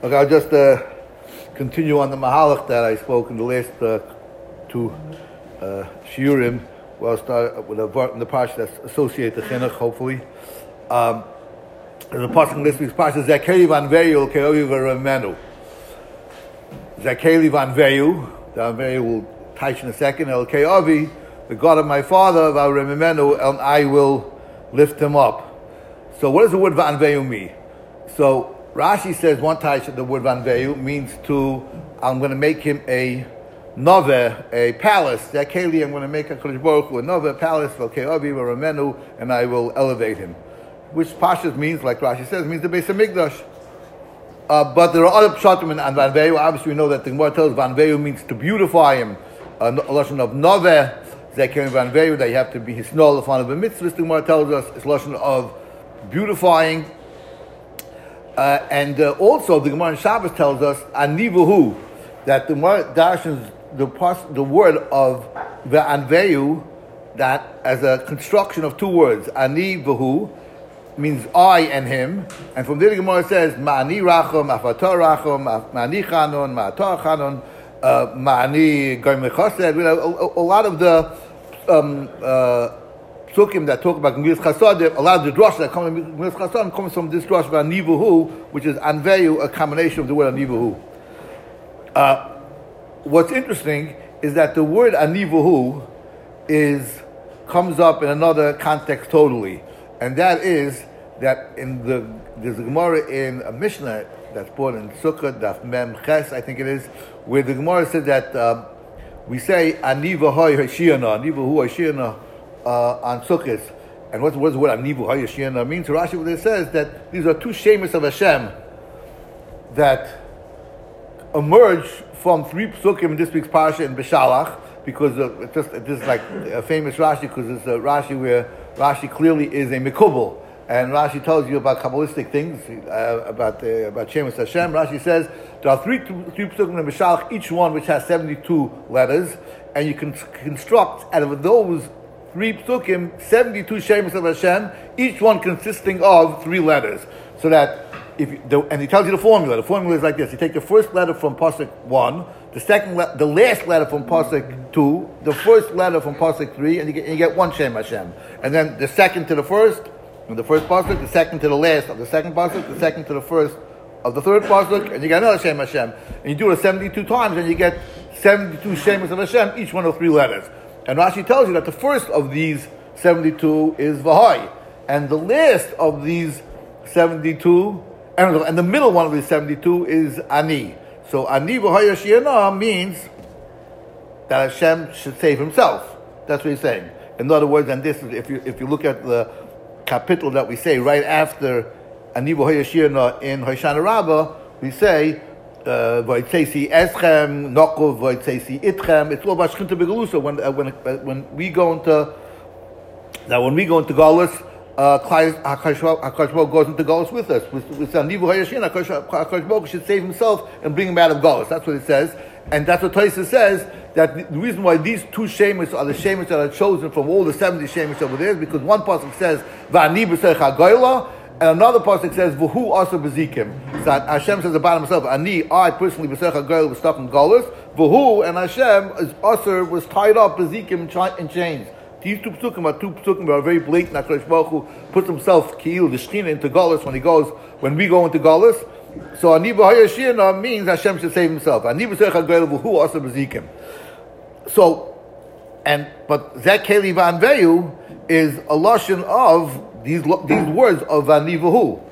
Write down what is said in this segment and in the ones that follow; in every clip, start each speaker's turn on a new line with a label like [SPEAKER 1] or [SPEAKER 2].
[SPEAKER 1] Okay, I'll just uh, continue on the Mahalach that I spoke in the last uh, two uh, Shiurim. Well, I'll start with a part in the parsha that's associated to Chinuch, hopefully. Um, passage in this week's parsha, Zakeli van Veyu, Keovi v'Ramenu. Zakeli van Veyu, the Veyu will touch in a second, El Keovi, the God of my father, v'Ramenu, and I will lift him up. So what does the word van Veyu mean? So Rashi says one time the word van Veyu means to, I'm going to make him a nove, a palace. That Keli, I'm going to make a Kodesh Baruch a nove, palace, Avi, Ramenu, and I will elevate him. Which Pashas means, like Rashi says, means the base of Mikdash. Uh, but there are other pshatim in Van Veyu. Obviously, we know that the Gemara tells Van Veyu means to beautify him. A lesson of nove, Zekim Van Veyu, that you have to be his the of a mitzvah. The Gemara tells us it's lesson of beautifying. Uh, and uh, also, the Gemara in Shabbos tells us, Anivahu, that the darshans the, the word of the Anveyu, that as a construction of two words, Ani Vahu, means I and him. And from there the Gemara says, Ma'ani Rachom, Afatar Rachom, Ma'ani Chanon, Ma'atar Chanon, uh, Ma'ani Goyim Chosed. A lot of the um, uh, psukim that talk about Gemilas Chasadim, a lot of the drush that come from Gemilas Chasadim comes from this drush about Nivuhu, which is Anveyu, a combination of the word Nivuhu. Uh, what's interesting is that the word Anivuhu is comes up in another context totally, and that is that in the there's a Gemara in a Mishnah that's brought in Sukkah Daf Mem Ches, I think it is, where the Gemara said that um, we say Anivahoy Hashiana, Anivahu Hashiana uh, on Sukkot. And what, what does Anivu Hayashiana mean? Rashi it says that these are two shemis of Hashem that emerge from three psukim in this week's parsha in Beshalach, because just this is like a famous Rashi because it's a Rashi where Rashi clearly is a mikubal, and Rashi tells you about kabbalistic things uh, about uh, about Shemus Hashem. Rashi says there are three three psukim in Beshalach, each one which has seventy two letters, and you can construct out of those three psukim, 72 shemus of Hashem, each one consisting of three letters. So that if the, and he tells you the formula. The formula is like this: you take the first letter from pasuk one, the second, le- the last letter from pasuk two, the first letter from pasuk three, and you get, and you get one shem Hashem. And then the second to the first, the first pasuk, the second to the last of the second pasuk, the second to the first of the third pasuk, and you get another shem Hashem. And you do it seventy-two times, and you get seventy-two shemas of Hashem, each one of three letters. And Rashi tells you that the first of these seventy-two is Vahai, and the last of these seventy-two and the middle one of these 72 is Ani. So Ani v'hayashiyana means that Hashem should save himself. That's what he's saying. In other words, and this is, if you, if you look at the capital that we say right after Ani v'hayashiyana in Hoshana Rabbah, we say, Vaytzesi eschem, nokov, Vaytzesi itchem. It's all about Shchinta Begalusa. When, uh, when, uh, when we go into, that when we go into Galus, uh, goes into Golos with us. With, Nivu Hayashin, Hakadosh should save himself and bring him out of Golos. That's what it says, and that's what Taisa says. That the reason why these two shemis are the shemis that are chosen from all the seventy shemis over there is because one pasuk says Va'ani b'seich and another pasuk says V'hu also bezikim. So Hashem says about himself, Ani, I personally b'seich hagoyla was stuck in Golos. V'hu and Hashem is also was tied up bezikim in chains. These two psukim are two psukim that are very blatant. HaKadosh Baruch puts himself, Kiel, the into Golis when he goes, when we go into Golis. So Aniba Hayashina means Hashem should save himself. Aniba Sechad who also bezikim. So, and, but Zek Keli Van Veyu is a lashon of these, these words of Anivahu.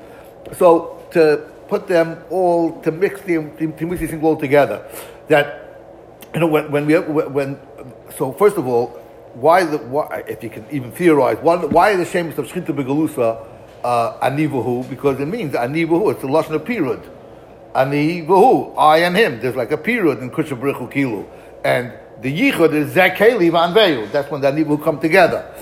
[SPEAKER 1] So, to put them all, to mix them, to mix these things all together. That, you know, when, when we, when, so first of all, why the why, if you can even theorize why, why the shameless of shchita begalusa uh, anivahu because it means anivahu it's a lashon of period anivahu I and him. There's like a period in kushabrichu kilu. And the yichud is zakeli vanveyu that's when the anivahu come together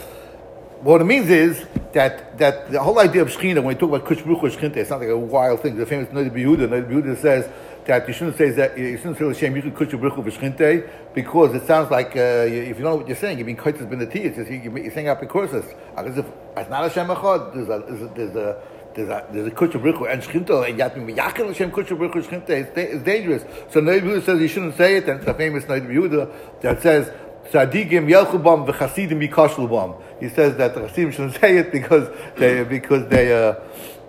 [SPEAKER 1] what it means is that that the whole idea of shchina when we talk about kushbruchu shchina it's not like a wild thing the famous Noda BiYehuda Noda BiYehuda says that you shouldn't say that you shouldn't say Hashem Yichud Kutshu Brichu V'Shchinte because it sounds like uh, if you don't know what you're saying, you're being Kaitis Ben just you're saying up in courses. As if it's not Hashem Echad. There's a there's a, there's a there's a there's a kutsha brichu and shchinto and be miyachel Hashem kutsha brichu shchinto. It's, dangerous. So Noid says you shouldn't say it, and it's a famous Noid that says. Tzadikim yelchubam v'chasidim yikashlubam. He says that the chasidim shouldn't say it because they because they uh,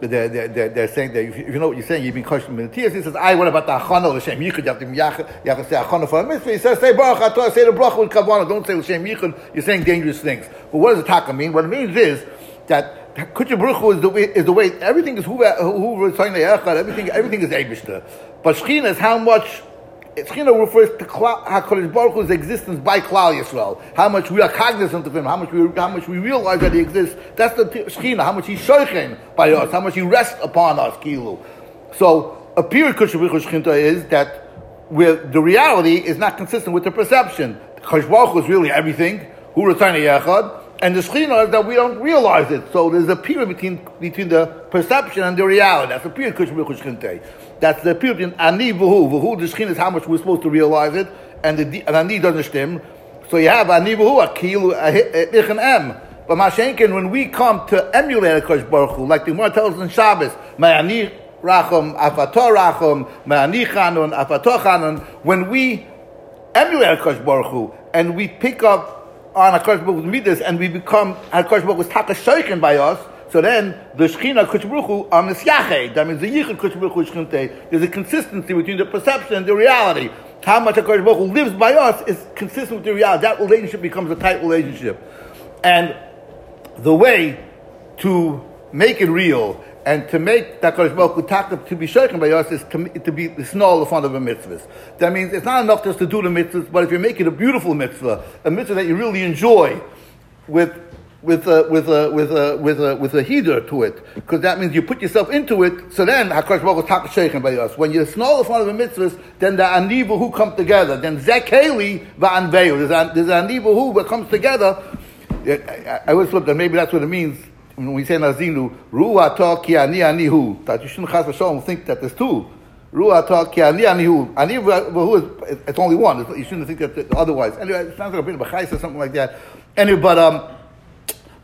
[SPEAKER 1] they're, they're, they're, saying that if you know what you're saying, you've been questioning in tears. He says, I, what about the achana l'shem yichud? You have to, you have to say achana for a mitzvah. He says, say baruch atah, say the bracha with kavana. Don't say l'shem yichud. You're saying dangerous things. But what does the taka mean? What it means is that Kutcha Baruch is the way, is the way, everything is who, who, everything, everything is Eibishter. But Shechina is how much Shechina refers to HaKadosh Baruch Hu's existence by Klal Yisrael. How much we are cognizant of him, how much we, how much we realize that he exists. That's the Shechina, how much he's shoichen by us, how much he rests upon us, Kilu. So, a period Kushah Shechina is that where the reality is not consistent with the perception. Kadosh Baruch Hu is really everything. Who return Yechad. And the Shechina is that we don't realize it. So there's a period between, between the perception and the reality. That's a period. That's the period in ani v'hu. V'hu, the shchin is how much we're supposed to realize it, and the and ani doesn't stem. So you have ani v'hu, a kilu, a ich and em. But Mashenkin, when we come to emulate a Kosh Baruch Hu, like the Gemara tells us in Shabbos, ani rachum, afator rachum, ani chanun, afator chanun, when we emulate a Kosh Baruch Hu, and we pick up on a Kosh Baruch Hu's midas, and we become, a Kosh Baruch Hu's taka by us, so then the Shechina Kuchbruchu on um, the Syache, that means the Yichud Kuchbruchu Shechinte, there's a consistency between the perception and the reality. How much HaKadosh Baruch lives by us is consistent with the reality. That relationship becomes a tight relationship. And the way to make it real and to make that Kodesh Baruch Hu to be shaken by us is to, be the snow in front of a mitzvah. That means it's not enough just to do the mitzvah, but if you make it a beautiful mitzvah, a mitzvah that you really enjoy, with with a, with a, with a, with a, with a heater to it, because that means you put yourself into it. So then Hakadosh Baruch Hu shaken by us. When you're small in front of the mitzvahs, then the aniva who come together. Then zekeli va'anveil. There's, there's aniva who comes together. I, I always look that maybe that's what it means when we say nazinu ruah ki ani anihu. That you shouldn't chas think that there's two. Ruah ki ani anihu. Ani who is it's only one. You shouldn't think that otherwise. Anyway, it sounds like a bit of a or something like that. Anyway, but um.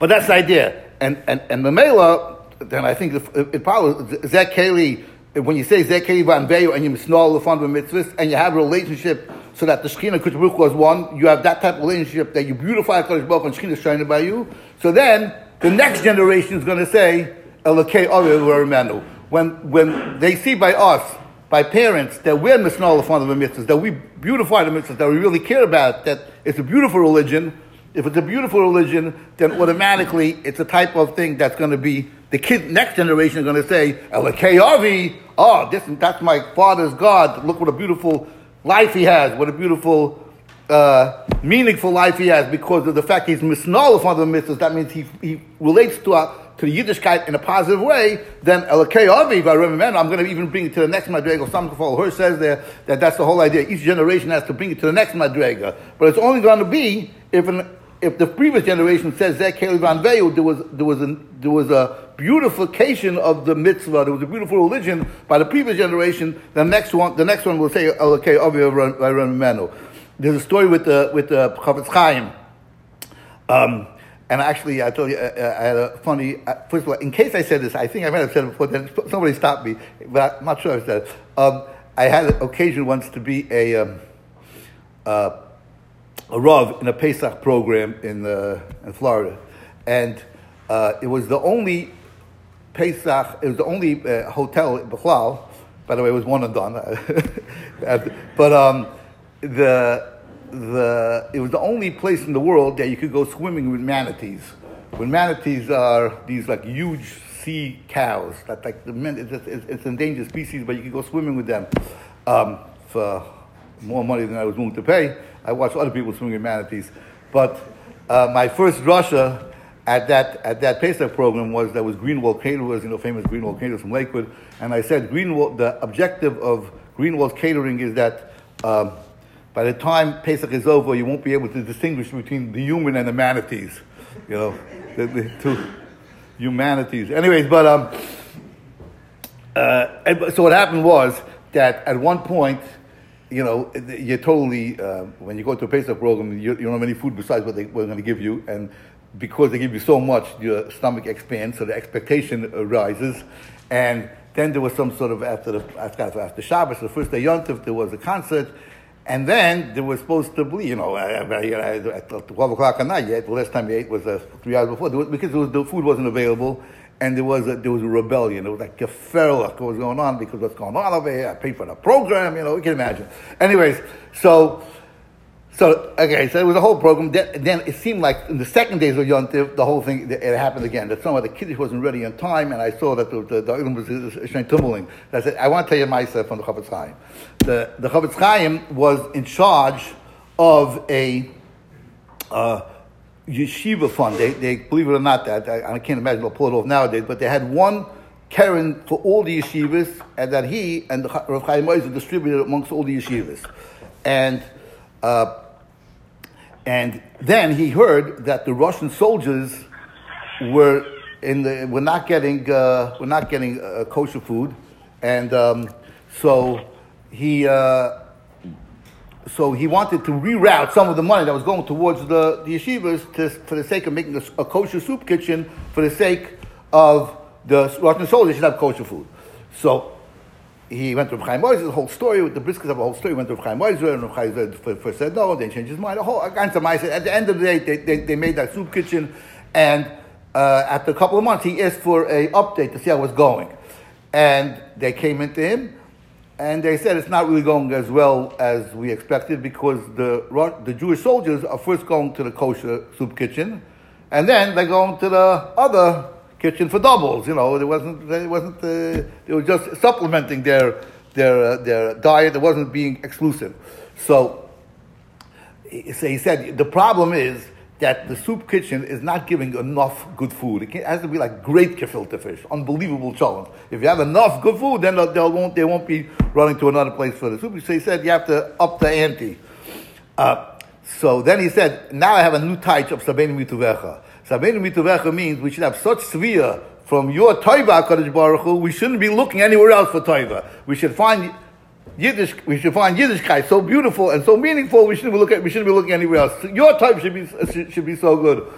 [SPEAKER 1] But that's the idea. And, and, and the Mela, then I think it, it Keli, when you say Zek Keli Van Veyu and you misnol the fund of mitzvahs and you have a relationship so that the Shekhinah Kutzburuk was one, you have that type of relationship that you beautify Kodesh Baruch and Shekhinah is shining by you. So then the next generation is going to say, Elokei When when they see by us, by parents, that we're misnol the fund of the mitzvahs, that we beautify the mitzvahs, that we really care about, that it's a beautiful religion, if it's a beautiful religion, then automatically it's a type of thing that's going to be the kid next generation is going to say, Elakayavi, oh, this that's my father's God. Look what a beautiful life he has. What a beautiful, uh, meaningful life he has because of the fact he's misnol of the mitzvahs. That means he, he relates to a, to the Yiddishkeit in a positive way, then Elokei Avi, if I remember, I'm going to even bring it to the next Madrega. Some her says there that that's the whole idea. Each generation has to bring it to the next Madrega. But it's only going to be if an if the previous generation says Zek Van Veyu, there was there was a there was a beautification of the mitzvah. There was a beautiful religion by the previous generation. The next one, the next one will say, "Okay, Menu." There's a story with the with the Chafetz Chaim. Um, and actually, I told you, I, I had a funny. Uh, first of all, in case I said this, I think I might have said it before. Then somebody stopped me, but I'm not sure I said it. Um, I had an occasion once to be a um, uh, a Rav in a Pesach program in, uh, in Florida. And uh, it was the only Pesach, it was the only uh, hotel in Bechlal. By the way, it was one and done. but um, the, the, it was the only place in the world that you could go swimming with manatees. When manatees are these like huge sea cows, that like the it's, it's, it's endangered species, but you could go swimming with them um, for more money than I was willing to pay. I watched other people swimming in manatees. But uh, my first Russia at that at that Pesach program was that was Greenwald Caterers, you know, famous Greenwald Caterers from Lakewood. And I said Greenwald, the objective of Greenwald Catering is that um, by the time Pesach is over, you won't be able to distinguish between the human and the manatees. You know, the, the two humanities. Anyways, but um, uh, so what happened was that at one point you know, you're totally, uh, when you go to a Pesach program, you, you, don't have any food besides what they, were going to give you. And because they give you so much, your stomach expands, so the expectation rises. And then there was some sort of after the after, after Shabbos, the first day Yontif, there was a concert, and then there was supposed to be, you know, at twelve o'clock at night. Yet the last time you ate was uh, three hours before was, because was, the food wasn't available, and there was a, there was a rebellion. It was like a what was going on because what's going on over here. I paid for the program, you know. You can imagine. Anyways, so so, okay, so it was a whole program. Then it seemed like in the second days of Yom Tiv, the whole thing, it happened again. That some of the Kiddush wasn't ready in time, and I saw that the, the, the was tumbling. I said, I want to tell you myself from the Chofetz Chaim. The, the Chofetz Chaim was in charge of a uh, yeshiva fund. They, they, believe it or not, that I, I can't imagine they'll pull it off nowadays, but they had one Karen for all the yeshivas, and that he and the Rav Chaim Oizer distributed amongst all the yeshivas. And uh, and then he heard that the Russian soldiers were in the were not getting uh, were not getting uh, kosher food, and um, so he uh, so he wanted to reroute some of the money that was going towards the, the yeshivas to, for the sake of making a, a kosher soup kitchen for the sake of the Russian soldiers should have kosher food. So he went to Chaim Moises, the whole story, with the briskets of the whole story, went to Chaim Moises, and Chaim Moises said no, then changed his mind. A whole At the end of the day, they, they, they made that soup kitchen, and uh, after a couple of months, he asked for a update to see how it was going. And they came into him, and they said it's not really going as well as we expected because the, the Jewish soldiers are first going to the kosher soup kitchen, and then they're going to the other kitchen for doubles. You know, it wasn't. It wasn't. Uh, they were just supplementing their their uh, their diet. It wasn't being exclusive. So, so he said the problem is that the soup kitchen is not giving enough good food. It has to be like great gefilte fish, unbelievable challenge. If you have enough good food, then they won't they won't be running to another place for the soup. So he said you have to up the ante. Uh, so then he said, now I have a new type of sabenu mituvecha. Sabenu mituvecha means we should have such svia from your toiva, Kadosh Baruch Hu, we shouldn't be looking anywhere else for toiva. We should find Yiddish, we should find Yiddishkeit so beautiful and so meaningful. We shouldn't be looking. We shouldn't be looking anywhere else. Your type should be should be so good.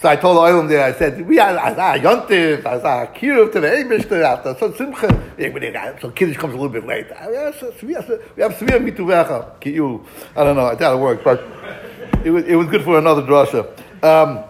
[SPEAKER 1] So I told Oilam there. I said, "We are as a yontiv, as a kiruv to the Eibushter after so simcha." So Kiddush comes a little bit late. We have svia mituvecha. I don't know. I doubt it worked, but it was it was good for another drasha. Um,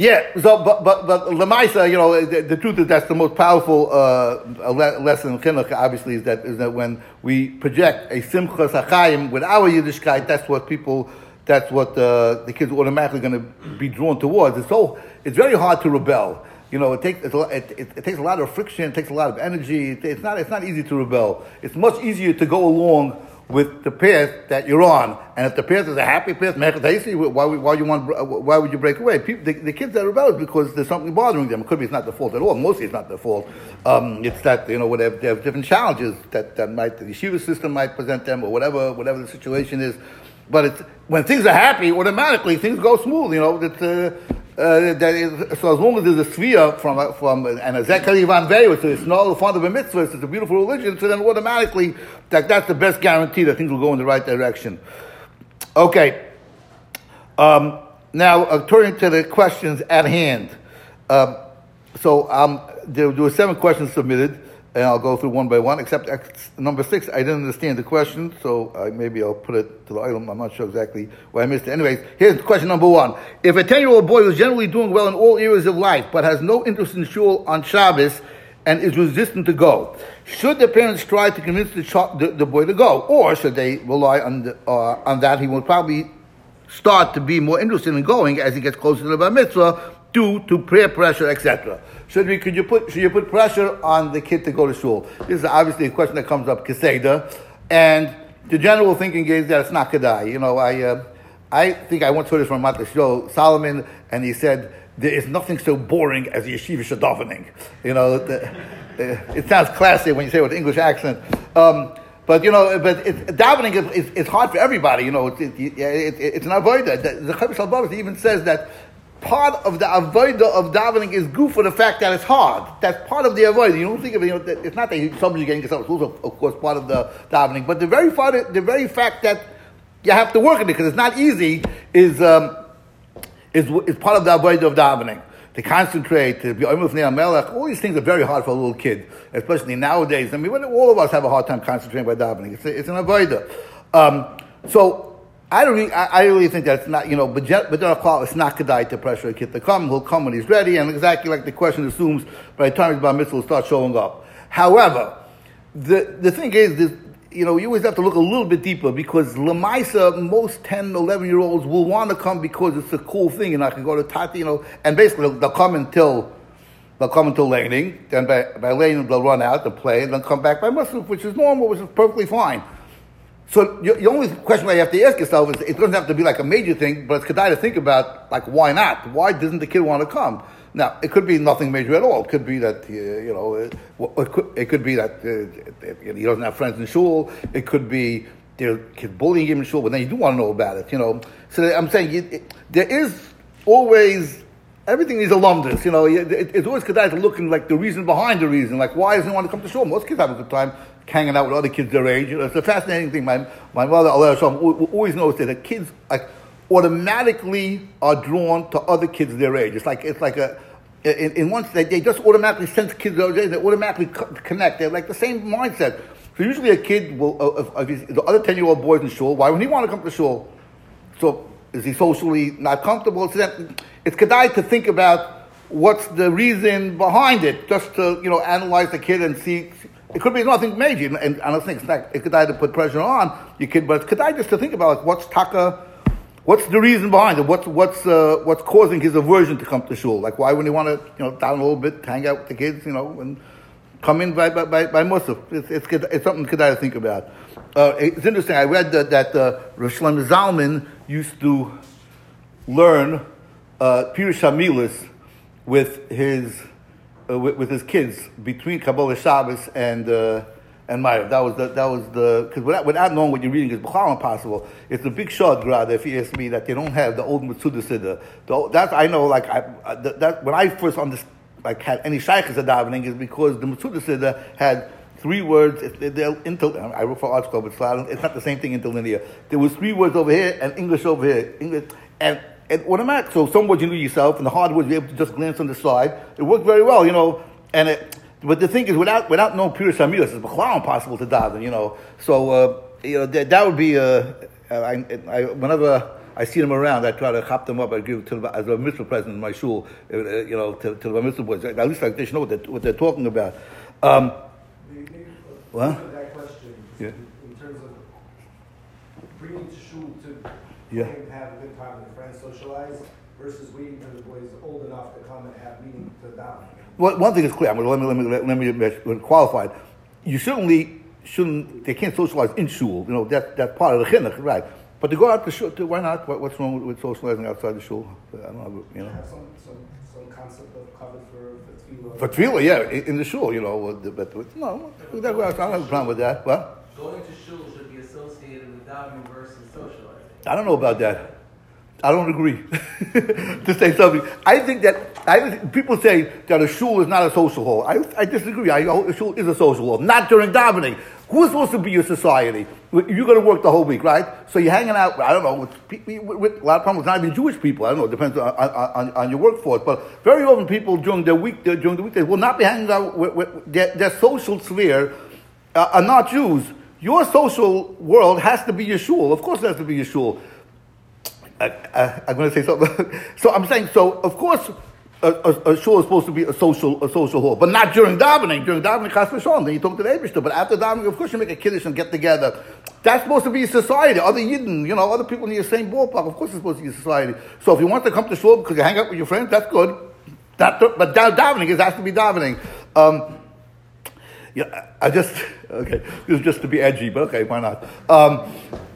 [SPEAKER 1] yeah, so but but but lemaisa, you know, the, the, truth is that's the most powerful uh, lesson in chinuch. Obviously, is that is that when we project a simcha sachayim with our Yiddishkeit, that's what people, that's what uh, the kids are automatically going to be drawn towards. It's so it's very hard to rebel. You know, it takes it, it, it, takes a lot of friction, it takes a lot of energy. it's not it's not easy to rebel. It's much easier to go along with the path that you're on. And if the path is a happy path, why, why, you want, why would you break away? People, the, the, kids are rebellious because there's something bothering them. It could be it's not their fault at all. Mostly it's not their fault. Um, it's that, you know, they have, they have different challenges that, that might, the yeshiva system might present them or whatever, whatever the situation is. But it's, when things are happy, automatically things go smooth, you know. That, uh, uh, that is, so as long as there's a sphere from from and a zekari van so it's not the of a mitzvah, it's a beautiful religion. So then automatically, that that's the best guarantee that things will go in the right direction. Okay. Um, now uh, turning to the questions at hand. Um, so um, there, there were seven questions submitted and I'll go through one by one. Except number six, I didn't understand the question, so uh, maybe I'll put it to the item. I'm not sure exactly why I missed it. Anyways, here's question number one: If a ten-year-old boy is generally doing well in all areas of life, but has no interest in shul on Shabbos and is resistant to go, should the parents try to convince the, ch- the, the boy to go, or should they rely on the, uh, on that? He will probably start to be more interested in going as he gets closer to the bar mitzvah due to peer pressure, etc. Should we? Could you put? Should you put pressure on the kid to go to school? This is obviously a question that comes up keseda, and the general thinking is that it's not kedai. You know, I, uh, I think I once heard this from Matisyahu Salomon, and he said there is nothing so boring as yeshiva shadavening. You know, the, uh, it sounds classy when you say it with English accent. Um, but you know, but it, davening is, is, hard for everybody. You know, it's, it, it, it's an the Chavis even says that part of the avodah of davening is good for the fact that it's hard. That's part of the avodah. You don't think of it. You know, it's not that somebody's getting yourself. It's also, of course, part of the davening. But the very fact, the very fact that you have to work at it because it's not easy is um, is, is part of the avodah of davening. To concentrate, to be melech, all these things are very hard for a little kid, especially nowadays. I mean, all of us have a hard time concentrating by davening. It's, it's an avodah. Um, so I don't really, I, I, really think that's not, you know, but but it's not kedai to pressure a kid to come. He'll come when he's ready, and exactly like the question assumes, by the time he's bar mitzvah, he'll start showing up. However, the the thing is, this, you know, you always have to look a little bit deeper because Lamaisa, most 10, 11 year olds will want to come because it's a cool thing and I can go to Tati, you know, and basically they'll, they'll come until they'll come until laning, then by, by laning they'll run out to play and then come back by Muslim, which is normal, which is perfectly fine. So the only question that you have to ask yourself is, it doesn't have to be like a major thing, but it's kedai to think about, like, why not? Why doesn't the kid want to come? Now, it could be nothing major at all. It could be that, uh, you know, it, it, could, it could be that uh, he doesn't have friends in shul. It could be there kids bullying him in shul, but then you do want to know about it, you know. So I'm saying it, there is always, everything is alumnus, you know. It, it's always good to look in, like, the reason behind the reason. Like, why doesn't he want to come to shul? Most kids have a good time hanging out with other kids their age. You know, it's a fascinating thing. My, my mother, Allah always knows that the kids, like, automatically are drawn to other kids their age. It's like it's like a in, in they, they just automatically sense kids their age. They automatically connect. They're like the same mindset. So usually a kid will uh, the other ten year old boys in shul. Why would he want to come to shul? So is he socially not comfortable? So that, it's kedai to think about what's the reason behind it, just to you know analyze the kid and see. It could be nothing major, and, I don't think it's not. It could either put pressure on your kid, but it's kedai just to think about like, what's taka What's the reason behind it? What's what's uh, what's causing his aversion to come to shul? Like why wouldn't he want to you know down a little bit, hang out with the kids, you know, and come in by by by, by Musaf? It's, it's, it's something kedai to think about. Uh, it's interesting. I read that that uh, Rosh Zalman used to learn uh, Pirush with his uh, with, with, his kids between Kabbalah Shabbos and. Uh, and Ma'ariv. That was the, that was the, because without, without knowing what you're reading is B'chal impossible. It's a big shot, grad, if you ask me, that they don't have the old Metsudah Siddur. That's, I know, like, I, that, that, when I first understood, like, had any shaykhs of davening is because the Metsudah Siddur had three words. I wrote for ArtScroll, but it's not the same thing in interlinear. There was three words over here and English over here. English, and and automatic. So some words you knew yourself, and the hard words you able to just glance on the side. It worked very well, you know. And it, but the thing is, without without no pure samilas, it's impossible to daven. You know, so uh, you know that, that would be. Uh, I, I, whenever I see them around, I try to hop them up. I give to as a mitzvah president in my shul. Uh, you know, to, to the mitzvah boys. At least they should know what they're, what they're talking about. Um,
[SPEAKER 2] what? That question. Yeah. In terms of bringing to shul to yeah. have a good time with friends, socialize, versus waiting for the boys old enough to come and have meeting to daven.
[SPEAKER 1] Well, one thing is clear. I'm going to let me let me let me qualify. You certainly shouldn't. They can't socialize in shul. You know that that's part of the chinuch, right? But to go out to shul, to, why not? What, what's wrong with socializing outside the shul? I don't know. You know.
[SPEAKER 2] Some, some, some concept of cover for
[SPEAKER 1] for tefillah. For tefillah, yeah, in the shul, you know. But, but no, I don't have a problem with that. What?
[SPEAKER 3] Going to shul should be associated with davening versus socializing. I
[SPEAKER 1] don't know about that. I don't agree. to say something, I think that I, people say that a shul is not a social hall. I, I disagree. I, a shul is a social hall, not during davening. Who's supposed to be your society? You're going to work the whole week, right? So you're hanging out. I don't know with, with, with a lot of problems, not even Jewish people. I don't know. It depends on, on, on, your workforce. But very often, people during the week during the weekdays will not be hanging out with, with their, their social sphere uh, are not Jews. Your social world has to be your shul. Of course, it has to be your shul. I, am going to say something. so I'm saying, so of course, a, a, a shul is supposed to be a social, a social hall, but not during davening. During davening, chas v'shalom, then you talk to the Eibishter. But after davening, of course, you make a kiddush and get together. That's supposed to be a society. Other yidden, you know, other people in your same ballpark. Of course, it's supposed to be a society. So if you want to come to shul because you hang out with your friends, that's good. That, but davening is has to be davening. Um, yeah, I just okay. This is just to be edgy, but okay, why not? Um,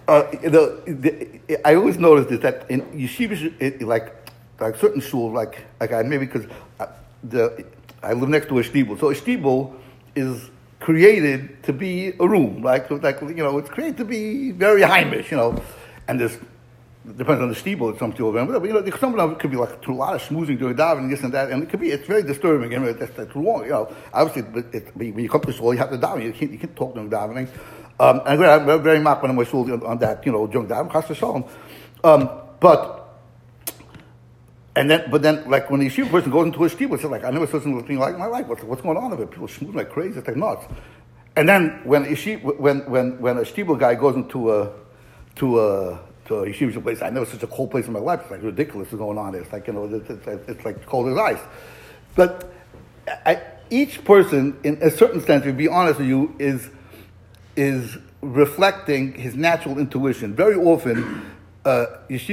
[SPEAKER 1] uh, the, the, I always noticed is that in yeshivas, like like certain schools, like like I maybe because uh, the I live next to a shtibel, so a shtibel is created to be a room, like like you know, it's created to be very heimish, you know, and there's depends on the shtibel some children, but you know, some of could be like a lot of schmoozing during davening, this and that, and it could be it's very disturbing, and that's, that's wrong, you know. Obviously, but it, when you come to school, you have to daven, you can't you can't talk during davening. Um, and I'm very much when I'm school on that, you know, during that, chas Um, but and then, but then, like when the yeshiva person goes into a steeple, it's like I never saw something like my life. What's, what's going on over People schmoozing like crazy. It's like nuts. And then when when when when a steeple guy goes into a to a to yeshiva place, I never such a cold place in my life. It's like ridiculous what's going on there. It's like you know, it's, it's, it's like cold as ice. But I, each person, in a certain sense, to be honest with you, is is reflecting his natural intuition. Very often, uh,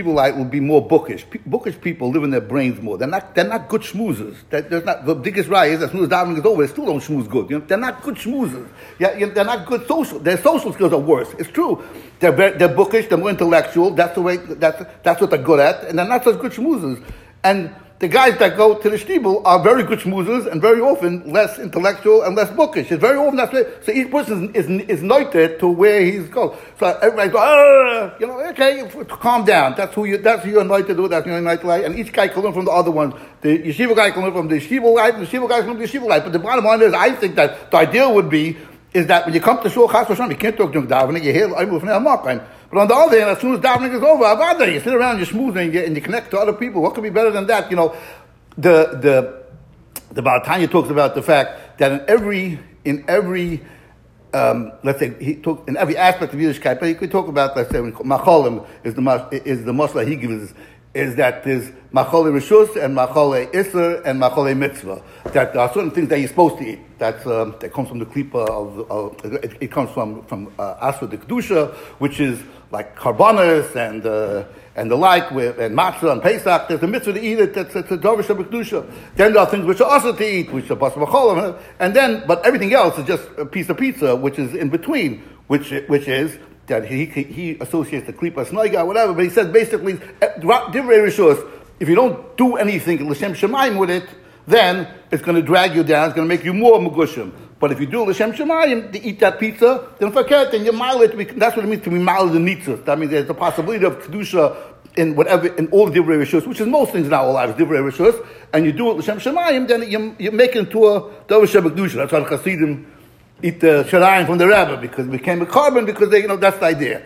[SPEAKER 1] light will be more bookish. Bookish people live in their brains more. They're not, they're not good schmoozers. That, there's not, the biggest right is as soon as davening is over, they still don't schmooze good. You know? They're not good schmoozers. Yeah, you know, they're not good social. Their social skills are worse. It's true. They're, they're bookish, they're more intellectual. That's the way, that's, that's what they're good at. And they're not such good schmoozers. And the guys that go to the shtibel are very good schmoozers and very often less intellectual and less bookish. It's very often that's way. So each person is, is, is noted to where he's going. So everybody goes, you know, okay, calm down. That's who you, that's who you're anointed to, that's who you're anointed to. And each guy can learn from the other one. The yeshiva guy can learn from the yeshiva life, the yeshiva guy can learn from the yeshiva life. But the bottom line is, I think that the ideal would be, is that when you come to shul chas you can't talk during davening, you hear, I'm moving but on the other hand, as soon as davening is over, avada, you sit around, you're smooth, and you, and you connect to other people. What could be better than that? You know, the the the Baal HaTanya talks about the fact that in every in every um, let's say he took in every aspect of Yiddishkeit, but he could talk about let's say macholim is the is the masla he gives is that there's machole rishus and machole iser and machole mitzvah. That there are certain things that you're supposed to eat. That's um, that comes from the klipa of, of it, comes from from uh, asra de kedusha, which is like karbonis and. Uh, and the like, with, and matzah and Pesach, there's a mitzvah to eat it, that's, that's a dovish of. Then there are things which are also to eat, which are basar and then, but everything else is just a piece of pizza, which is in between, which, which is that he, he associates the klipa snoiga, whatever, but he says basically, eh, if you don't do anything l'shem shemaim with it, then it's going to drag you down, it's going to make you more mugushim. But if you do l'shem shemayim, to eat that pizza, then forget, then you mile it. That's what it means to be mile the mitzvah. That means there's a possibility of kedusha in whatever in all the divrei rishus, which is most things in our lives, divrei rishus, and you do it l'shem shemayim, then you, you make it into a davar kedusha. That's how the Hasidim eat the sharayim from the rabbi because it became a carbon because they, you know, that's the idea.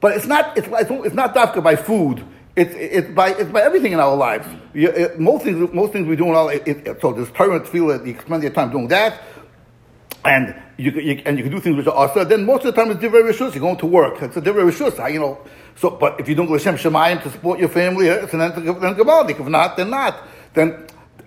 [SPEAKER 1] But it's not, it's, it's not dafka by food. It's, it's, by, it's by everything in our lives. You, it, most, things, most things we do in our life, it, so there's Torah feel that you spend your time doing that, and you, you, and you can do things which are asa, then most of the time it's divrei rishus. You're going to work. It's a divrei rishus. You know. So, but if you don't go to Shem Shemayim to support your family, eh, it's an then Gabaldik. If not, then not. Then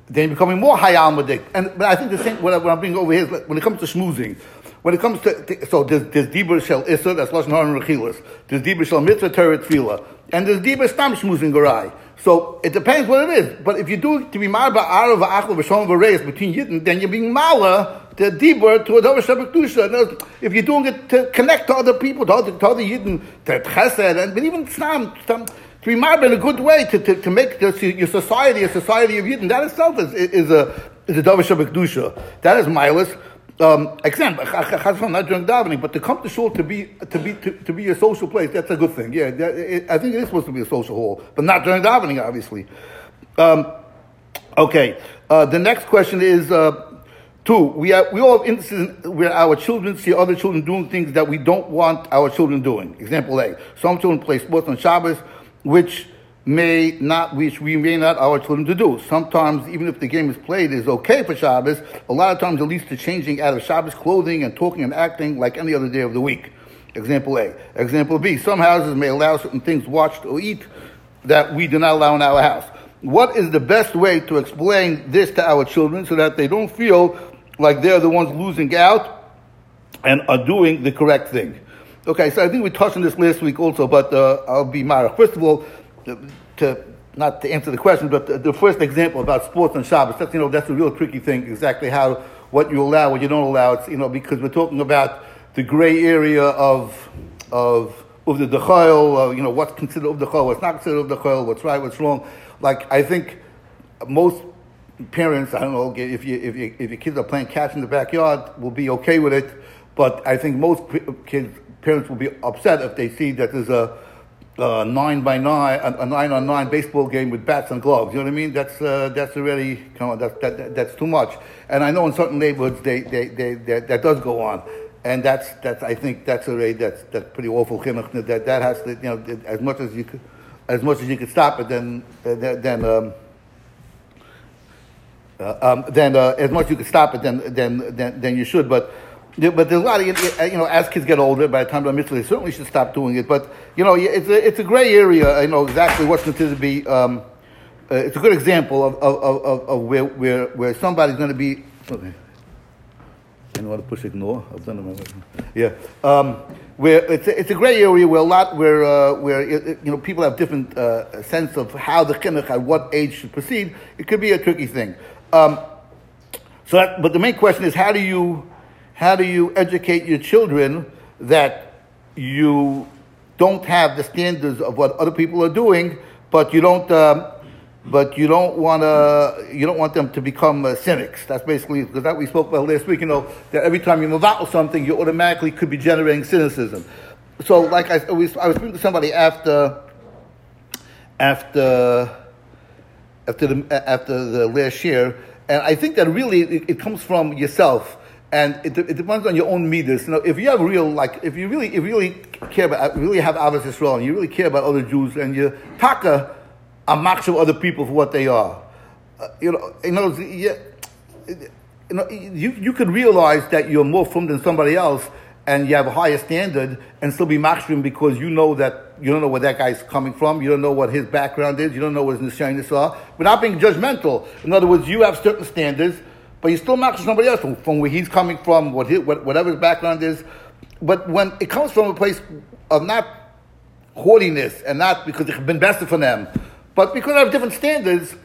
[SPEAKER 1] then you're becoming more hayal madik. And but I think the same. What, I, am bringing over here is when it comes to schmoozing. When it comes to, to so there's, there's dibur shel issa that's lashon haran rechilas. There's dibur shel mitzvah teret tefillah, and there's dibur stam schmoozing garai. So it depends what it is. But if you do to be marba arav achla v'shom v'reis between yidden, then you're being mala the dibur to a davar shabbat If you're doing it to connect to other people, to other, to other yidden, to chesed, and but even stam to be marba in a good way to, to, to make this, your society a society of yidden, that itself is, is a is a davar shabbat That is milus. Um, exam, not during davening, but to come to shul to be to be to, to be a social place, that's a good thing. Yeah, that, it, I think it is supposed to be a social hall, but not during davening, obviously. Um, okay, uh, the next question is. Uh, Two, we, are, we all have instances where our children see other children doing things that we don't want our children doing. Example A. Some children play sports on Shabbos, which may not, which we may not our children to do. Sometimes, even if the game is played is okay for Shabbos, a lot of times it leads to changing out of Shabbos clothing and talking and acting like any other day of the week. Example A. Example B. Some houses may allow certain things watched or eat that we do not allow in our house. What is the best way to explain this to our children so that they don't feel like they're the ones losing out and are doing the correct thing. Okay, so I think we touched on this last week also, but uh, I'll be marach. First of all, to not to answer the question, but the, the, first example about sports on Shabbos, that's, you know, that's a real tricky thing, exactly how, what you allow, what you don't allow. It's, you know, because we're talking about the gray area of, of, of the dechayel, uh, you know, what's considered of the dechayel, what's not considered of the dechayel, what's right, what's wrong. Like, I think most parents, I don't know, if, you, if, you, if your kids are playing catch in the backyard, will be okay with it. But I think most kids, parents will be upset if they see that there's a, a nine by nine, a, a, nine on nine baseball game with bats and gloves. You know what I mean? That's uh, that's already come on, that, that, that's too much. And I know in certain neighborhoods they, they, they, they that does go on, and that's that's I think that's already that's that's pretty awful. That that has to you know as much as you could as much as you could stop it, then then um, um, then uh, as much as you can stop it, then then then, then you should. But but there's a lot of you know as kids get older, by the time they're mitzvah, they certainly should stop doing it. But you know, it's a it's a gray area. You know exactly what's considered to be. Um, uh, it's a good example of, of, of, of where, where, where somebody's going to be. Okay. I know how to push ignore. I've done it. Yeah. Um, where it's a, it's a gray area where a lot where uh, where it, you know people have different uh, sense of how the chinuch at what age should proceed. It could be a tricky thing. Um, so, that, but the main question is how do you how do you educate your children that you don't have the standards of what other people are doing, but you don't um, but you don't want to you don't want them to become uh, cynics. That's basically because that we spoke about last week. You know that every time you move out with something, you automatically could be generating cynicism. So, like I, I was, I was speaking to somebody after after after the after the last year, and I think that really it, it comes from yourself. And it, it, depends on your own meters. You know, if you have real, like, if you really, if you really care about, really have Abbas Israel, and you really care about other Jews, and you taka a marks of other people for what they are. Uh, you know, you know, you, you know, you, you could realize that you're more from than somebody else, and you have a higher standard, and still be maximum because you know that you don't know where that guy's coming from, you don't know what his background is, you don't know what his nishanis are, without being judgmental. In other words, you have certain standards, but you still match somebody else from, where he's coming from, what his, whatever his background is. But when it comes from a place of not haughtiness and not because it's been best for them, but because I have different standards,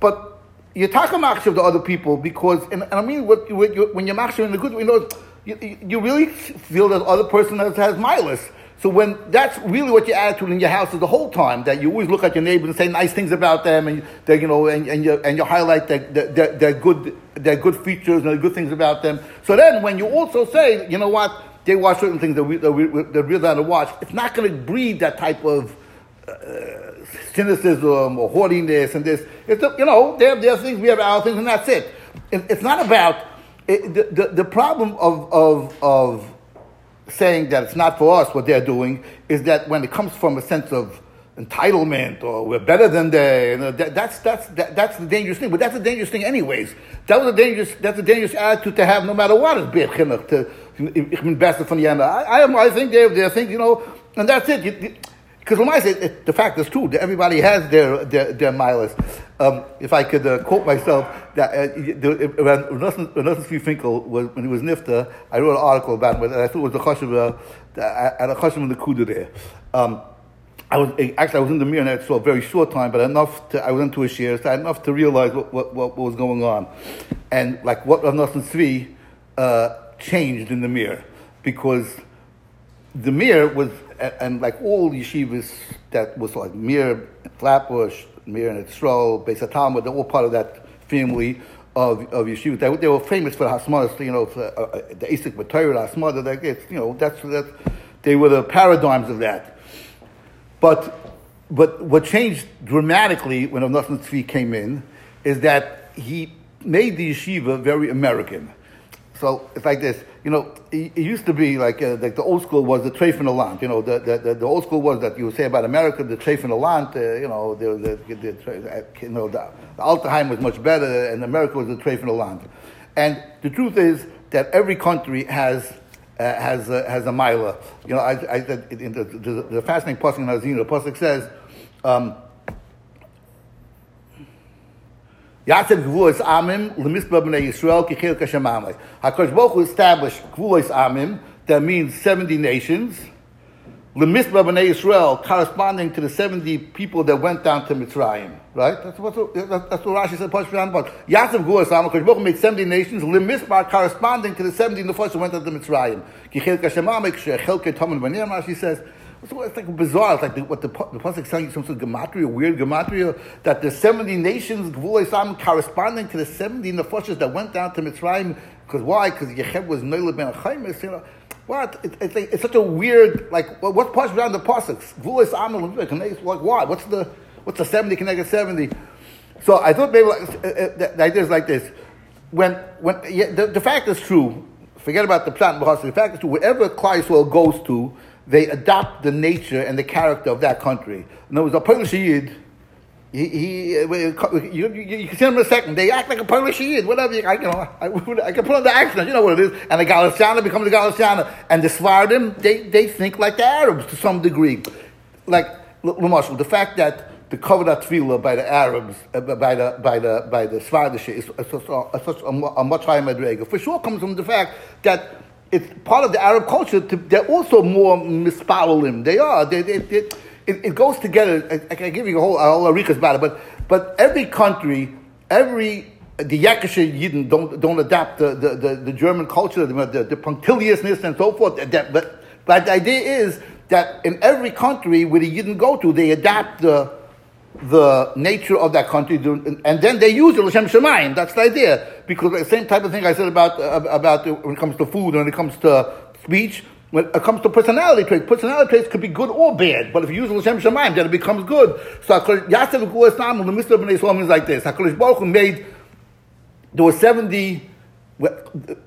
[SPEAKER 1] but you talk about of the other people because, and, and I mean, what, what you, when you're machshav in the good, you know, you, you really feel that the other person has, has milas. So when that's really what your attitude in your house is the whole time, that you always look at your neighbors and say nice things about them, and you know, and, and you and you highlight their, their, their good their good features and the good things about them. So then, when you also say, you know what, they watch certain things that we that we that we're allowed to watch, it's not going to breed that type of uh, cynicism or haughtiness and this. It's you know, they have their things, we have our things, and that's it. it it's not about it, the, the, the problem of, of, of saying that it's not for us what they're doing is that when it comes from a sense of entitlement or we're better than they, you know, that, that's, that's, that, that's the dangerous thing. But that's a dangerous thing anyways. That was a dangerous, that's a dangerous attitude to have no matter what is bit chinuch, to, I, I, think they their things, you know, and that's it. You, because the fact is true that everybody has their their, their miles. Um, if I could uh, quote myself, that uh, when Nosson Finkel was when he was Nifta, I wrote an article about him, and I thought it was the chashuv uh, at a chashuv in the kuda there. Um, I was actually I was in the Mir and I saw a very short time, but enough to I was into a share, so enough to realize what, what, what, was going on, and like what Rav Nosson Tzvi uh, changed in the Mir because the Mir was and, and, like all yeshivas that was like Mir, Flatbush, Mir and Etzro, Beis Talmud, they're all part of that family of, of yeshivas. They, they were famous for the Hasmadas, you know, for, uh, uh the Asik B'Torah, Hasmadah, that, it's, you know, that's, that, they were the paradigms of that. But, but what changed dramatically when Nosson Tzvi came in is that he made the yeshiva very American. So it's like this you know, it, it used to be like uh, like the old school was the treif the land. You know, the, the, the, old school was that you would say about America, the treif the land. Uh, you know, the, the, the, you know, the, the was much better, and America was the treif the land. And the truth is that every country has uh, has uh, has a mila. You know, I, I the, the, the fascinating pasuk in Hazino, the pasuk says. Um, Yatzev Gvulos Amim Lemisba B'nei Yisrael Kichil Kashamamai. Hakadosh Baruch Hu established Gvulos Amim, that means seventy nations. Lemisba B'nei Yisrael, corresponding to the seventy people that went down to Mitzrayim. Right? That's what that's what Rashi said. Pashvan about Yatzev Gvulos Amim. Hakadosh Baruch Hu made seventy nations. Lemisba corresponding to the seventy Nefesh that went down to Mitzrayim. Kichil Kashamamai. Kshechel Ketomen Rashi says. So it's like bizarre. It's like the, what the, the Pasuk telling you some sort of gematria, weird gematria, that the 70 nations, Gvul Islam, corresponding to the 70 nefashas that went down to Mitzrayim. Because why? Because Yechem was Noila ben Achaimis, you know. What? It, it's, it's such a weird, like, what, what's Pasuk around the Pasuk? Gvul Islam, like, why? What's the, what's the 70 connected 70? So I thought maybe like, uh, uh, the idea is like this. When, when, yeah, the, the fact is true, forget about the plant the fact is true, wherever Klai goes to, they adopt the nature and the character of that country. In other words, a Polish Yid, he, he uh, you, can see them in a second. They act like a Polish Yid, whatever. You, I, you know, I, I, can put on the accent. You know what it is. And the Galiciana becomes a Galiciana, and the Svardim they they think like the Arabs to some degree. Like Lamashal, the fact that the Kavodat Tefillah by the Arabs, uh, by the by the by the Svardish is, such, a, a, much higher madrega. For sure, comes from the fact that it's part of the Arab culture. To, they're also more misparolim. They are. They, they, they, it, it, goes together. I, I, can give you a whole, a whole arikas about it, but but every country, every the Yekkishe Yidden don't don't adapt the, the, the, the German culture, the, the, the, punctiliousness and so forth. That, but but the idea is that in every country where the Yidden go to, they adapt the the nature of that country, and then they use the L'Shem Shamayim. That's the idea. Because the same type of thing I said about, uh, about when it comes to food, when it comes to speech, when it comes to personality traits, personality traits could be good or bad, but if you use L'Shem Shamayim, then it becomes good. So Yasev Gulas Nam, the Mr. B'nai Yisrael is like this. HaKadosh Baruch Hu made, there were 70,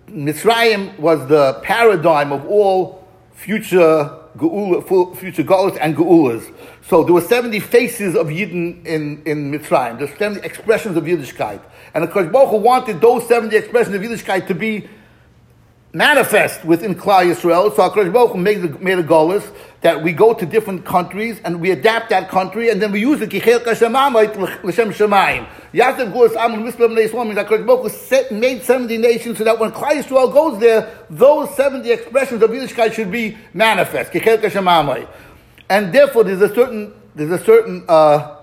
[SPEAKER 1] Mitzrayim was the paradigm of all future Geula, future Geulas and Geulas. So there were 70 faces of Yidden in, in Mitzrayim. There's 70 expressions of Yiddishkeit. And of course, Baruch wanted those 70 expressions of Yiddishkeit to be manifest within Klal Yisrael. So HaKadosh Baruch Hu made, the, made that we go to different countries and we adapt that country and then we use it. Hu made 70 nations so that when Klal Yisrael goes there, those 70 expressions of Yiddishkeit should be manifest. And therefore there's a certain, there's a certain, uh,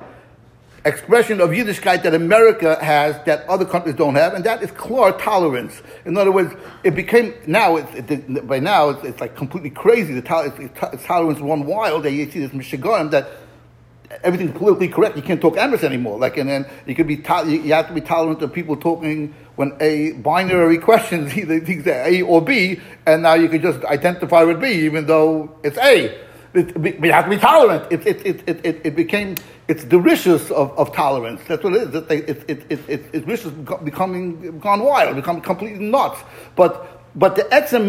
[SPEAKER 1] expression of Yiddishkeit that America has that other countries don't have, and that is klar tolerance. In other words, it became now it, it, by now it's, it's, like completely crazy. The to, it's, it's tolerance run wild. That You see this Michigan that everything's politically correct. You can't talk Amos anymore. Like and then you could be to, you have to be tolerant of people talking when a binary question is either A or B, and now you can just identify with B even though it's A. It, we have to be tolerant. It, it, it, it, it became it's the riches of, of tolerance. That's what it is. It, it, it, it, it, it's riches becoming gone wild, become completely nuts. But but the etzem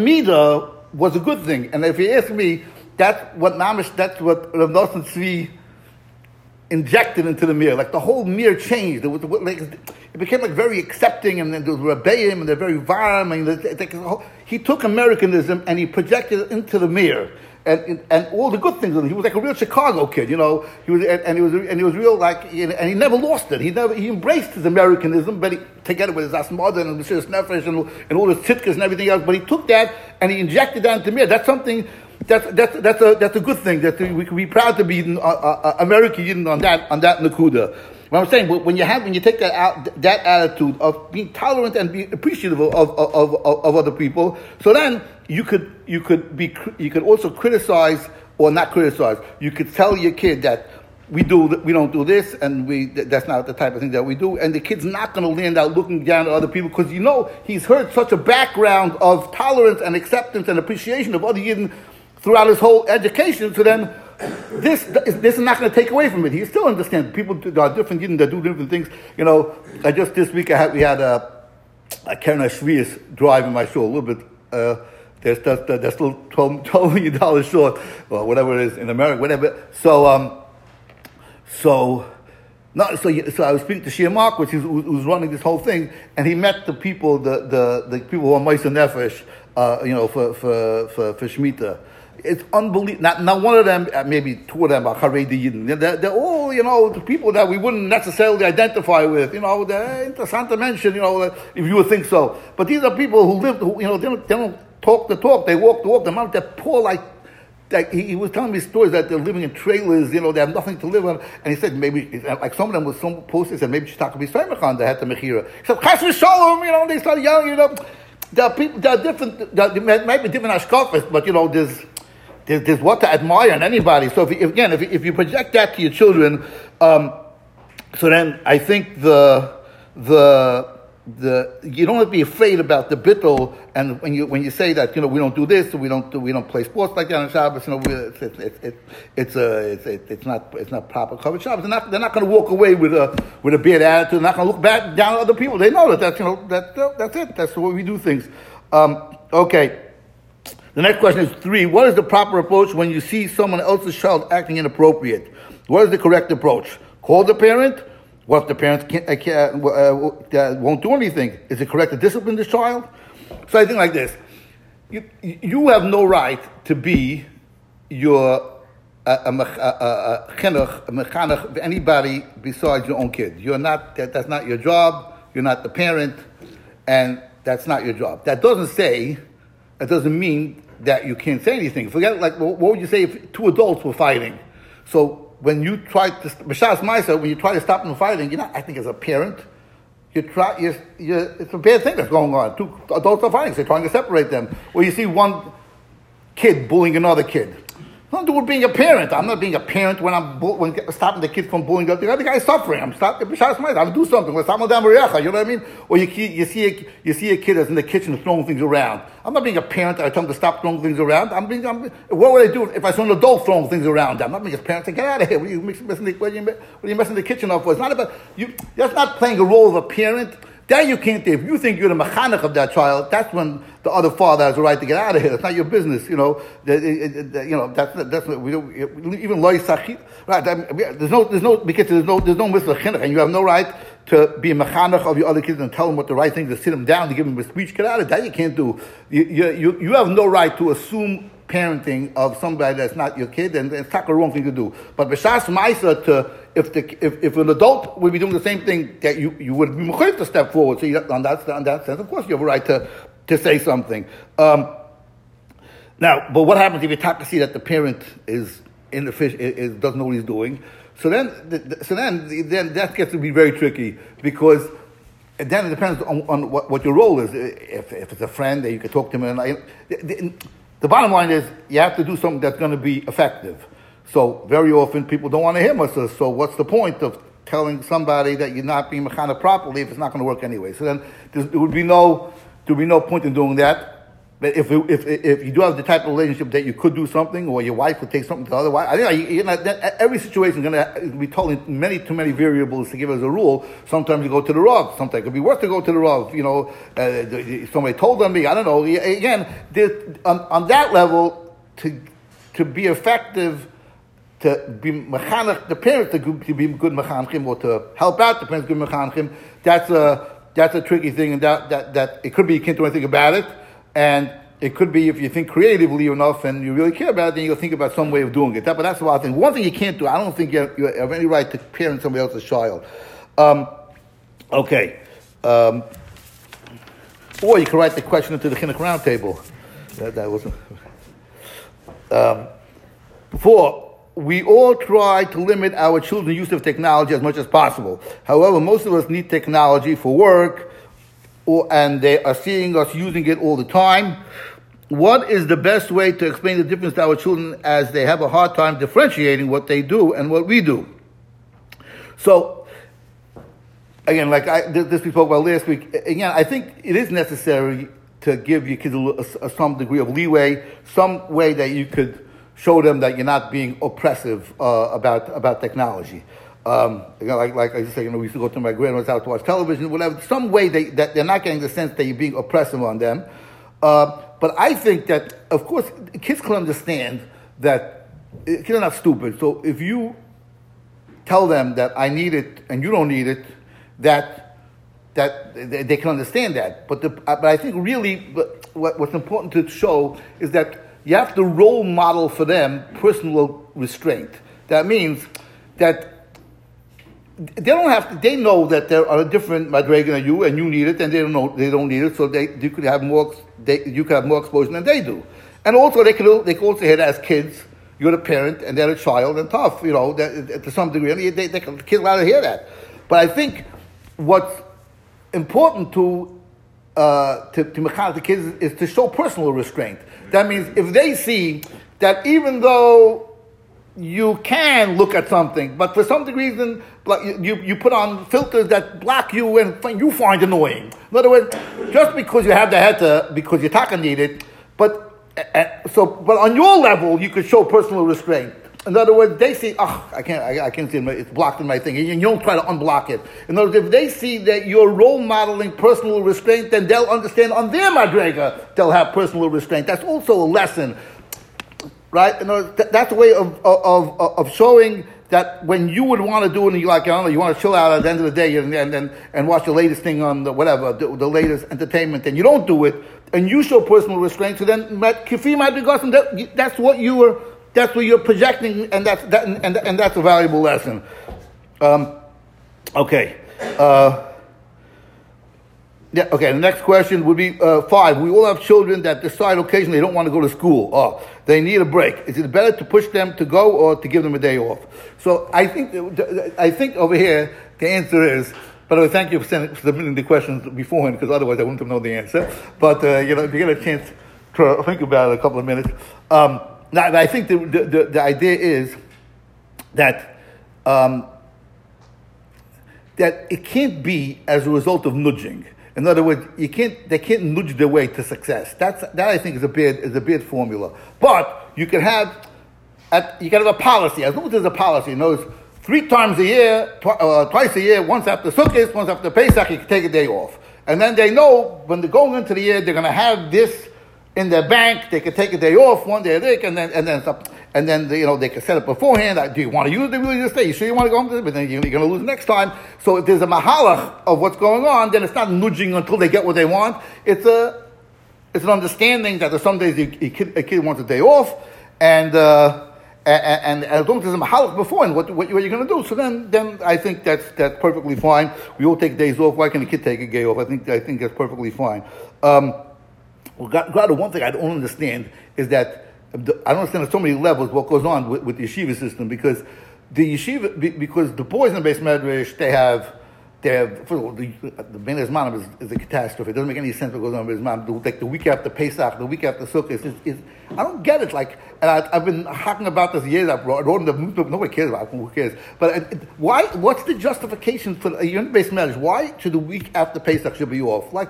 [SPEAKER 1] was a good thing. And if you ask me, that's what mamish, that's what Rav Nosson Tzvi injected into the Mir. Like the whole Mir changed. It was like it became like very accepting, and then there was rebellion, and they're very warm. And oh, he took Americanism and he projected it into the Mir and, and all the good things. He was like a real Chicago kid, you know. He was, and, and he was, and he was real like, and he never lost it. He never, he embraced his Americanism, but he, together with his Asmada and mesiras nefesh and, and all his tzidkus and everything else. But he took that and he injected that into me. That's something. That's, that's, that's, a, that's a good thing. That we can be proud to be uh, uh, American on that on that nakuda. What I'm saying, when you have when you take that out, that attitude of being tolerant and being appreciative of, of, of, of, other people, so then you could you could be you could also criticize or not criticize. You could tell your kid that we do we don't do this and we that's not the type of thing that we do and the kid's not going to land out looking down at other people because you know he's heard such a background of tolerance and acceptance and appreciation of other Yidden throughout his whole education so then this, this is not going to take away from it. He still understands people there are different Yidden that do different things. You know, I just this week I had, we had a, a Keren Shviis driving my show a little bit. Uh, they're, they're, they're still $12, $12 million short, or whatever it is in America, whatever. So, um, so, not, so, so I was speaking to Shia Mark, which is, who's running this whole thing, and he met the people, the, the, the people who are Meister Nefesh, uh, you know, for, for, for, for Shemitah. It's unbelievable. Not, not one of them, uh, maybe two of them are Haredi Yidden. They're, they're all, you know, the people that we wouldn't necessarily identify with. You know, they're interesting to mention, you know, if you would think so. But these are people who live, who, you know, they don't, they don't talk the talk, they walk the walk. The amount they're poor like like he, he, was telling me stories that they're living in trailers, you know, they have nothing to live on. And he said maybe, like some of them was some posters said maybe Shtaka be they had the Mechira. He said, Chas Shalom, you know, they started yelling, you know. There are people, there are different, there might be different ashkafas, but you know, there's, there's, there's what to admire in anybody. So if, again, if, if you project that to your children, um, so then I think the the the you don't have to be afraid about the bittul. And when you when you say that you know we don't do this, we don't do, we don't play sports like that on Shabbos, you know, it's it's it's, it's a it's, it's not it's not proper kavod Shabbos. They're not they're not going to walk away with a with a bad attitude. They're not going to look back down at other people. They know that that's you know that that's it. That's the way we do things. Um, okay. The next question is three. What is the proper approach when you see someone else's child acting inappropriate? What is the correct approach? Call the parent? What if the parents can't, uh, can't, uh, uh, won't do anything? Is it correct to discipline the child? So I think like this. You, you have no right to be your mechanech of anybody besides your own kid. You're not, that, that's not your job. You're not the parent. And that's not your job. That doesn't say, that doesn't mean that you can't say anything. Forget, like, what would you say if two adults were fighting? So when you try to, b'shas ma'isa, when you try to stop them fighting, you're not acting as a parent. You try, you you it's a bad thing that's going on. Two adults are fighting, so you're trying to separate them. Or you see one kid bullying another kid nothing to do with being a parent. I'm not being a parent when I'm when stopping the kid from bullying up the other guy is suffering. I'm stopping b'shas I have to do something. Let's down You know what I mean? Or you you see a, you see a kid that's in the kitchen throwing things around. I'm not being a parent. I tell him to stop throwing things around. I'm being. I'm, what would I do if I saw an adult throwing things around? I'm not being a parent. to get out of here. What are you messing, the, what are you messing the kitchen up for? It's not about you. That's not playing a role of a parent. That you can't. If you think you're the mechanech of that child, that's when the other father has a right to get out of here. It's not your business, you know. you know that's that's we don't, even loy sachit. Right? There's no there's no because there's no there's no mitzvah and you have no right to be a mechanech of your other kids and tell them what the right thing to sit them down to give them a speech. Get out of that. You can't do. You you you have no right to assume parenting of somebody that's not your kid, and it's not a wrong thing to do. But b'shas ma'isa to if the if, if an adult would be doing the same thing that you, you would be mechayiv to step forward. So you, on that on that sense, of course, you have a right to to say something. Um, now, but what happens if you talk to see that the parent is in the fish is, doesn't know what he's doing? So then, so then, then that gets to be very tricky because then it depends on, on what, what, your role is. If, if it's a friend that you can talk to him, and I, the, the bottom line is you have to do something that's going to be effective. So very often people don't want to hear Musa. So what's the point of telling somebody that you're not being mechanech properly if it's not going to work anyway? So then there would be no there would be no point in doing that. But if, if, if you do have the type of relationship that you could do something, or your wife would take something to the other wife, I think you know, every situation is going to be in many too many variables to give as a rule. Sometimes you go to the Rav. Sometimes it could be worse to go to the Rav. You know, uh, somebody told on me. I don't know. Again, on, on that level, to to be effective to be mechanech the parents to, to be good mechanchim or to help out the parents be mechanchim, that's a that's a tricky thing, and that that, that it could be you can't do anything about it, and it could be if you think creatively enough and you really care about it, then you'll think about some way of doing it. That, but that's the wild thing. One thing you can't do, I don't think you have, you have any right to parent somebody else's child. Um, okay. Um, or you can write the question into the chinuch round table. That, that wasn't. Um, four, we all try to limit our children's use of technology as much as possible. However, most of us need technology for work, or, and they are seeing us using it all the time. What is the best way to explain the difference to our children as they have a hard time differentiating what they do and what we do? So, again, like I, this we spoke about last week, again, I think it is necessary to give your kids a, a, some degree of leeway, some way that you could show them that you're not being oppressive uh, about about technology. Um, you know, like, like I just said, you know, we used to go to my grandmother's house to watch television, whatever. Some way they, that they're not getting the sense that you're being oppressive on them. Uh, but I think that, of course, kids can understand that kids are not stupid. So if you tell them that I need it and you don't need it, that that they, can understand that. But the, but I think really what, what's important to show is that you have to role model for them personal restraint. That means that they don't have to, they know that there are a different madrega than you and you need it and they don't know they don't need it so they you could have more they, you could have more exposure than they do. And also they could they could also hear as kids. You're the parent and they're a child and tough you know to some degree. They, they, they kids allowed to hear that. But I think what's important to uh, to, to the kids is to show personal restraint that means if they see that even though you can look at something, but for some reason you, you put on filters that block you and you find annoying. In other words, just because you have the heter, because you're talking need it, but uh, so but on your level you could show personal restraint. In other words, they see, oh, I can't, I, I can't see it, it's blocked in my thing, and you don't try to unblock it. In other words, if they see that you're role modeling personal restraint, then they'll understand on their madrega, they'll have personal restraint. That's also a lesson, right? In other words, that's a way of, of, of showing that when you would want to do it and you like, I don't know, you want to chill out at the end of the day and, and, and, and watch the latest thing on the whatever, the, the latest entertainment, and you don't do it, and you show personal restraint, so then that's what you were that's what you're projecting, and that's, that, and, and that's a valuable lesson. Um, okay. Uh, yeah, okay, the next question would be uh, five. We all have children that decide occasionally they don't want to go to school. Oh, they need a break. Is it better to push them to go or to give them a day off? So I think, I think over here, the answer is, by the way, thank you for, sending, for submitting the questions beforehand, because otherwise I wouldn't have known the answer. But, uh, you know, if you get a chance to think about it a couple of minutes. Um, now, I think the, the, the idea is that um, that it can't be as a result of nudging. In other words, you can't they can't nudge their way to success. That's that I think is a bad is a bad formula. But you can have at, you can have a policy as long as there's a policy. You know, three times a year, tw- uh, twice a year, once after Sukkot, once after Pesach, you can take a day off. And then they know when they're going into the year, they're going to have this in their bank. They could take a day off one day a week, and then and then and then you know they can set it beforehand. Do you want to use the this day? You sure you want to go? But then you're going to lose next time. So if there's a mahalach of what's going on, then it's not nudging until they get what they want. It's a it's an understanding that there's some days a kid, a kid wants a day off, and. Uh, and, and, as long as there's a mahalach before, and what, what, what you're going to do, so then, then I think that's, that's perfectly fine. We all take days off. Why can a kid take a day off? I think, I think that's perfectly fine. Um, well, God, one thing I don't understand is that I don't understand on so many levels what goes on with, with the yeshiva system because the yeshiva because the boys in the beis medrash they have the the Ben is, is a catastrophe. It doesn't make any sense what goes on with mom. Like the week after Pesach, the week after Sukkot, is, is, I don't get it. Like, and I, have been talking about this years. I've wrote in the nobody cares about it, who cares. But it, why? What's the justification for a unit based marriage? Why should the week after Pesach should be off? Like,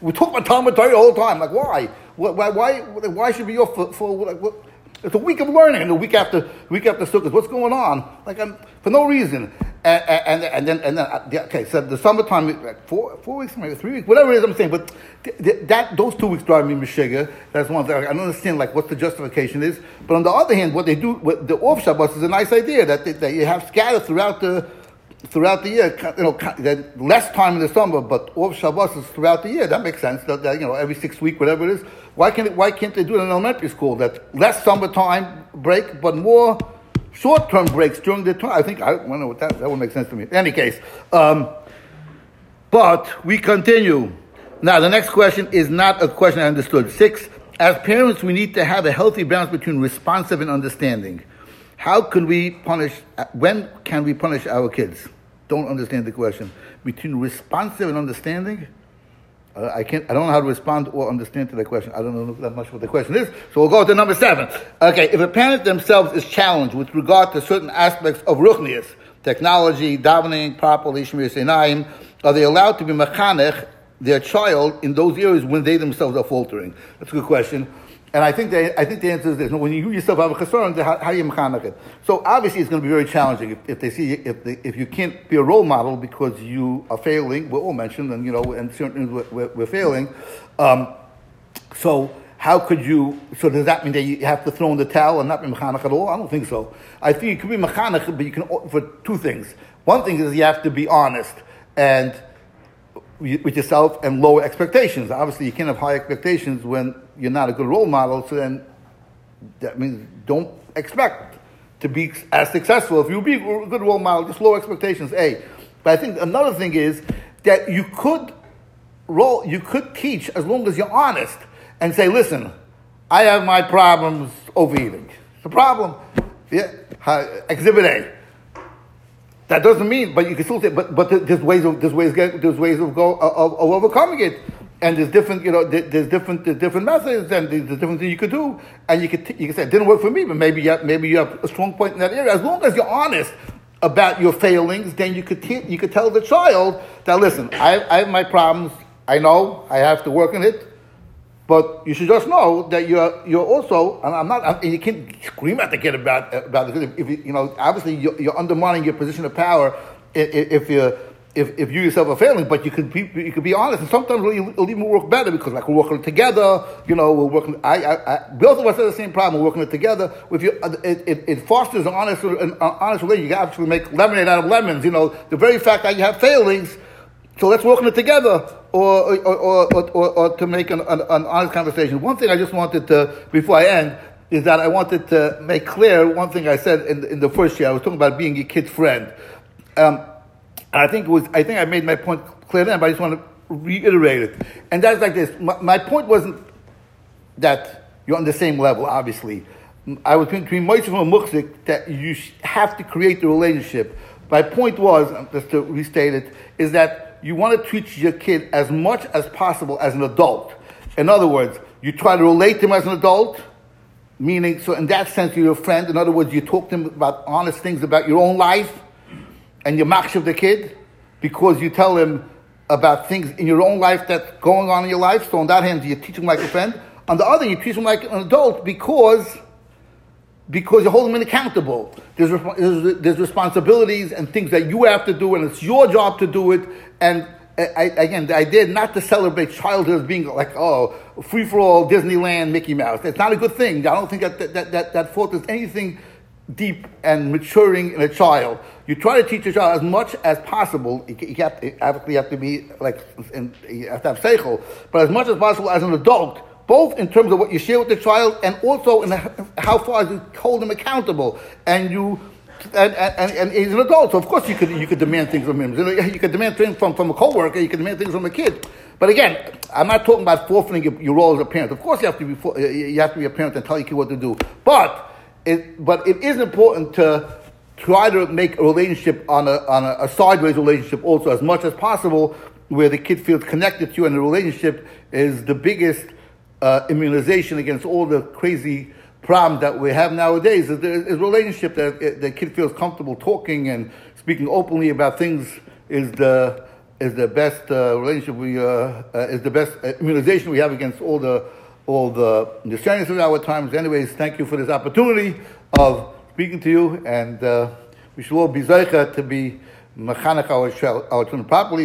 [SPEAKER 1] we talk about Talmud Torah the time. Like, why? Why? Why, why should be off for, for like, what? It's a week of learning, and the week after week after Sukkot. What's going on? Like, I'm, for no reason. And, and, and then, and then uh, okay, so the summertime, like four, four weeks, maybe three weeks, whatever it is I'm saying, but th- th- that, those two weeks drive me mishiga. That's one thing. I don't understand, like, what the justification is. But on the other hand, what they do, what the off Shabbos is a nice idea that, they, that you have scattered throughout the, throughout the year, you know, less time in the summer, but off Shabbos is throughout the year. That makes sense. That, that, you know, every six week, whatever it is. Why can't why can't they do it in elementary school? That less summertime break, but more short term breaks during the time. I think I don't know what that that would make sense to me. In any case, um, but we continue. Now the next question is not a question I understood. Six. As parents, we need to have a healthy balance between responsive and understanding. How can we punish? When can we punish our kids? don't understand the question. Between responsive and understanding, I can't. I don't know how to respond or understand to the question. I don't know that much what the question is. So we'll go to number seven. Okay, if a parent themselves is challenged with regard to certain aspects of ruchnius, technology, davening, properly, shmiras einayim, are they allowed to be mechanech their child in those areas when they themselves are faltering? That's a good question. And I think the, I think the answer is this. When you yourself have a chesron, how, do you mechanech it? So obviously it's going to be very challenging if, if they see, if, they, if you can't be a role model because you are failing, we're all mentioned, and you know, and certain things we're, we're, failing. Um, so how could you, so does that mean that you have to throw in the towel and not be mechanech at all? I don't think so. I think you can be mechanech, but you can, for two things. One thing is you have to be honest and with yourself and lower expectations. Obviously, you can't have high expectations when you're not a good role model. So then, that means don't expect to be as successful. If you be a good role model, just low expectations. A. But I think another thing is that you could roll, you could teach as long as you're honest and say, "Listen, I have my problems overeating. It's a problem." Yeah, uh, exhibit A. That doesn't mean, but you can still say, but but there's ways of there's ways there's ways of go uh, of, of overcoming it, and there's different you know there's different there's different methods and there's different things you could do, and you could you can say it didn't work for me, but maybe you have, maybe you have a strong point in that area. As long as you're honest about your failings, then you could you could tell the child that listen, I, I have my problems. I know I have to work on it. But you should just know that you're you're also, and I'm not, you can't scream at the kid about about the If you, you know, obviously you're, you're undermining your position of power if, if you if, if you yourself are failing, but you could be you could be honest, and sometimes it'll, even work better because like we're working together. You know, we're working. I, I, I both of us have the same problem. We're working it together. With you, uh, it, it, it fosters an honest an honest relationship. You can actually make lemonade out of lemons. You know, the very fact that you have failings so let's work on it together, or or, or, or, to make an, an, an, honest conversation. One thing I just wanted to, before I end, is that I wanted to make clear one thing I said in, in the first year. I was talking about being a kid's friend. Um, I think was. I think I made my point clear then, but I just want to reiterate it. And that's like this. My, my point wasn't that you're on the same level. Obviously, I was between Moshe and Muksik that you have to create the relationship. My point was, just to restate it, is that you want to treat your kid as much as possible as an adult. In other words, you try to relate to him as an adult, meaning, so in that sense, you're a friend. In other words, you talk to him about honest things about your own life, and you match of the kid because you tell him about things in your own life that's going on in your life. So on that hand, you teach him like a friend. On the other, you teach him like an adult because because you hold them accountable. There's, there's, there's, responsibilities and things that you have to do, and it's your job to do it. And I, again, the idea not to celebrate childhood as being like, oh, free for all, Disneyland, Mickey Mouse. It's not a good thing. I don't think that that, that, that fosters anything deep and maturing in a child. You try to teach a child as much as possible. You, you have to, obviously have to be like, you have to have seichel, but as much as possible as an adult both in terms of what you share with the child and also in how far you hold them accountable. And you and, and, and he's an adult, so of course you could you could demand things from him. You could demand things from, from a coworker. You could demand things from a kid. But again, I'm not talking about forfeiting your, your role as a parent. Of course, you have to be you have to be a parent and tell your kid what to do. But it but it is important to try to make a relationship on a on a, a sideways relationship also as much as possible, where the kid feels connected to you, and the relationship is the biggest uh, immunization against all the crazy problems that we have nowadays is, is relationship that the kid feels comfortable talking and speaking openly about things is the is the best uh, relationship we uh, uh, is the best immunization we have against all the all the the of our times. Anyways, thank you for this opportunity of speaking to you, and uh, we should all be zeicha to be mechanech our our children properly.